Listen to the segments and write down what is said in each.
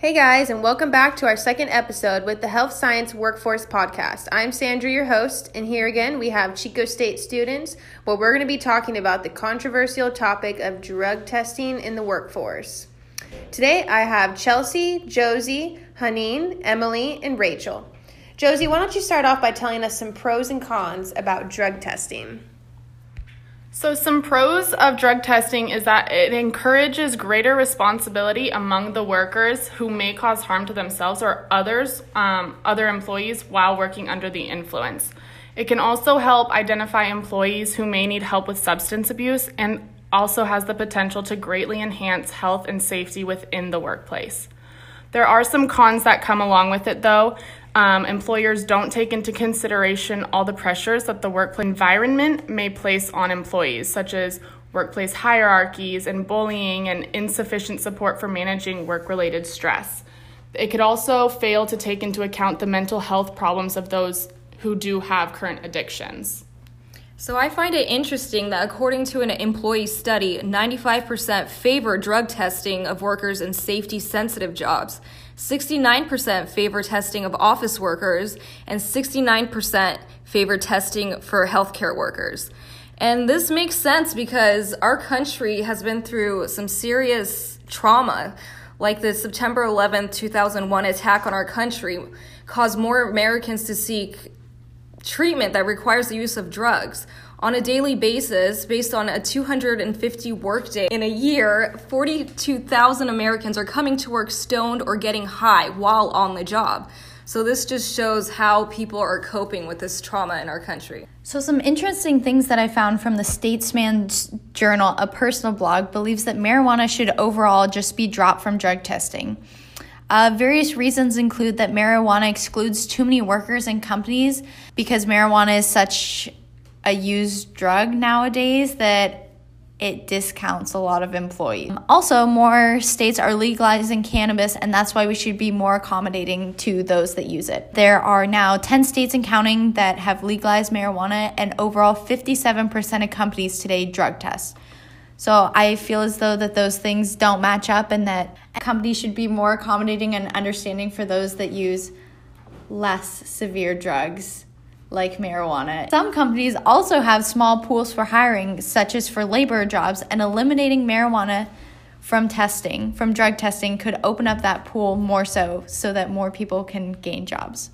Hey guys, and welcome back to our second episode with the Health Science Workforce Podcast. I'm Sandra, your host, and here again we have Chico State students where we're going to be talking about the controversial topic of drug testing in the workforce. Today I have Chelsea, Josie, Haneen, Emily, and Rachel. Josie, why don't you start off by telling us some pros and cons about drug testing? So, some pros of drug testing is that it encourages greater responsibility among the workers who may cause harm to themselves or others, um, other employees, while working under the influence. It can also help identify employees who may need help with substance abuse and also has the potential to greatly enhance health and safety within the workplace. There are some cons that come along with it, though. Um, employers don't take into consideration all the pressures that the workplace environment may place on employees, such as workplace hierarchies and bullying and insufficient support for managing work related stress. It could also fail to take into account the mental health problems of those who do have current addictions. So I find it interesting that according to an employee study, 95% favor drug testing of workers in safety sensitive jobs. 69% favor testing of office workers, and 69% favor testing for healthcare workers. And this makes sense because our country has been through some serious trauma, like the September 11th, 2001 attack on our country caused more Americans to seek treatment that requires the use of drugs. On a daily basis, based on a 250 workday in a year, 42,000 Americans are coming to work stoned or getting high while on the job. So this just shows how people are coping with this trauma in our country. So some interesting things that I found from the Statesman's Journal, a personal blog, believes that marijuana should overall just be dropped from drug testing. Uh, various reasons include that marijuana excludes too many workers and companies because marijuana is such a used drug nowadays that it discounts a lot of employees. Also, more states are legalizing cannabis, and that's why we should be more accommodating to those that use it. There are now 10 states and counting that have legalized marijuana, and overall, 57% of companies today drug test. So I feel as though that those things don't match up, and that companies should be more accommodating and understanding for those that use less severe drugs like marijuana. Some companies also have small pools for hiring, such as for labor jobs, and eliminating marijuana from testing, from drug testing, could open up that pool more so, so that more people can gain jobs.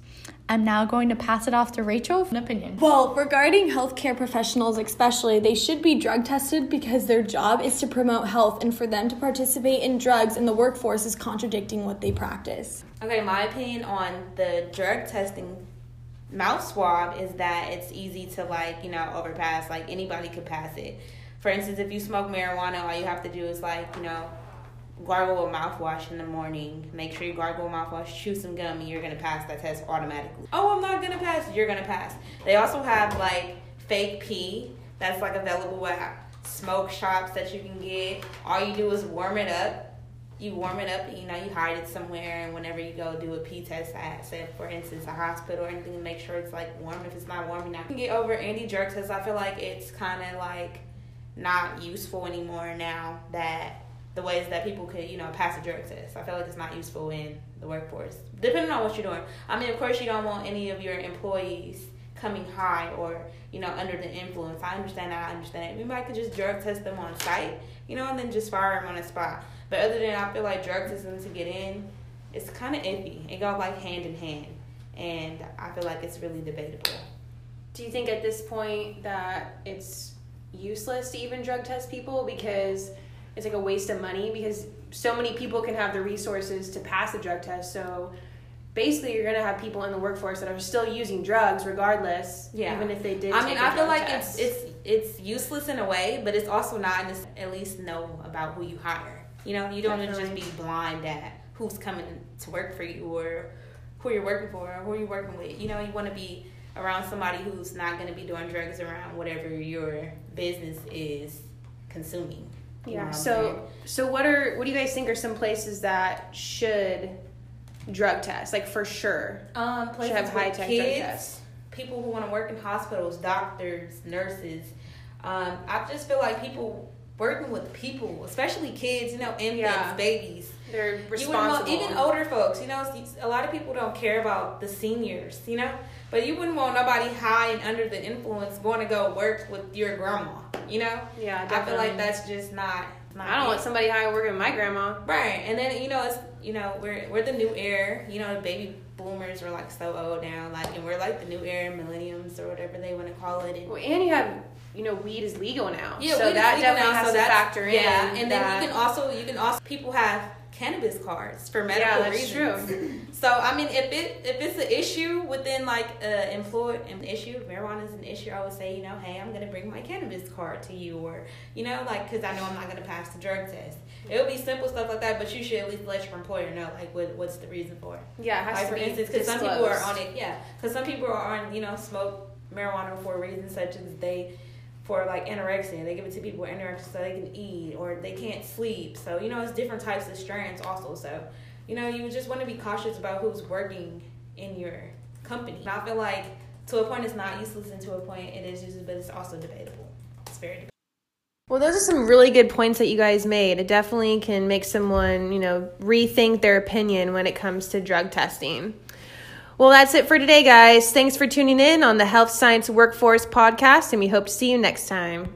I'm now going to pass it off to Rachel for an opinion. Well, regarding healthcare professionals, especially, they should be drug tested because their job is to promote health, and for them to participate in drugs in the workforce is contradicting what they practice. Okay, my opinion on the drug testing mouth swab is that it's easy to like you know overpass like anybody could pass it for instance if you smoke marijuana all you have to do is like you know gargle with mouthwash in the morning. Make sure you gargle with mouthwash chew some gum and you're gonna pass that test automatically. Oh i'm not gonna pass. You're gonna pass. They also have like fake pee that's like available at smoke shops that you can get. All you do is warm it up. You warm it up, and you know, you hide it somewhere, and whenever you go do a pee test at, say, for instance, a hospital or anything, make sure it's like warm. If it's not warm, you're not gonna get over any jerk test. I feel like it's kind of like not useful anymore now that the ways that people could, you know, pass a drug test. I feel like it's not useful in the workforce, depending on what you're doing. I mean, of course, you don't want any of your employees coming high or you know under the influence. I understand that. I understand it. We might could just drug test them on site, you know, and then just fire them on the spot. But other than I feel like drug testing to get in, it's kind of iffy. It goes like hand in hand, and I feel like it's really debatable. Do you think at this point that it's useless to even drug test people because it's like a waste of money because so many people can have the resources to pass the drug test. So basically, you're gonna have people in the workforce that are still using drugs regardless, yeah. even if they did. I mean, I feel like test. it's it's it's useless in a way, but it's also not. And at least know about who you hire. You know, you don't want to just be blind at who's coming to work for you or who you're working for or who you're working with. You know, you want to be around somebody who's not going to be doing drugs around whatever your business is consuming. Yeah. So, so what are what do you guys think are some places that should drug test like for sure? Um, places should have high tech drug tests. People who want to work in hospitals, doctors, nurses. Um, I just feel like people working with people, especially kids, you know, infants, Yeah. babies. They're You wouldn't responsible. want, even older folks, you know, a lot of people don't care about the seniors, you know, but you wouldn't want nobody high and under the influence going to go work with your grandma, you know. Yeah, I feel like that's just not. Not I don't want somebody high working my grandma. Right, and then you know it's you know we're we're the new era. You know, the baby boomers are like so old now, like, and we're like the new era, millenniums or whatever they want to call it. And Well, and you have, you know, weed is legal now. yeah, so weed is that definitely now, has so to factor in. Yeah, and then that- you can also you can also people have cannabis cards for medical Yeah, that's reasons. true. So I mean, if it if it's an issue within like uh, employ an issue, marijuana is an issue, I would say you know, hey, I'm gonna bring my cannabis card to you, or you know, like because I know I'm not gonna pass the drug test. It would be simple stuff like that, but you should at least let your employer know like what what's the reason for it. Yeah, it has Like to for be instance, because some people are on it, yeah, because some people are on you know smoke marijuana for reasons such as they for like anorexia, they give it to people with anorexia so they can eat or they can't sleep. So you know it's different types of strands also. So you know you just want to be cautious about who's working in your company. And I feel like to a point it's not useless, and to a point it is useless, but it's also debatable. It's very debatable. Well, those are some really good points that you guys made. It definitely can make someone, you know, rethink their opinion when it comes to drug testing. Well, that's it for today, guys. Thanks for tuning in on the Health Science Workforce podcast, and we hope to see you next time.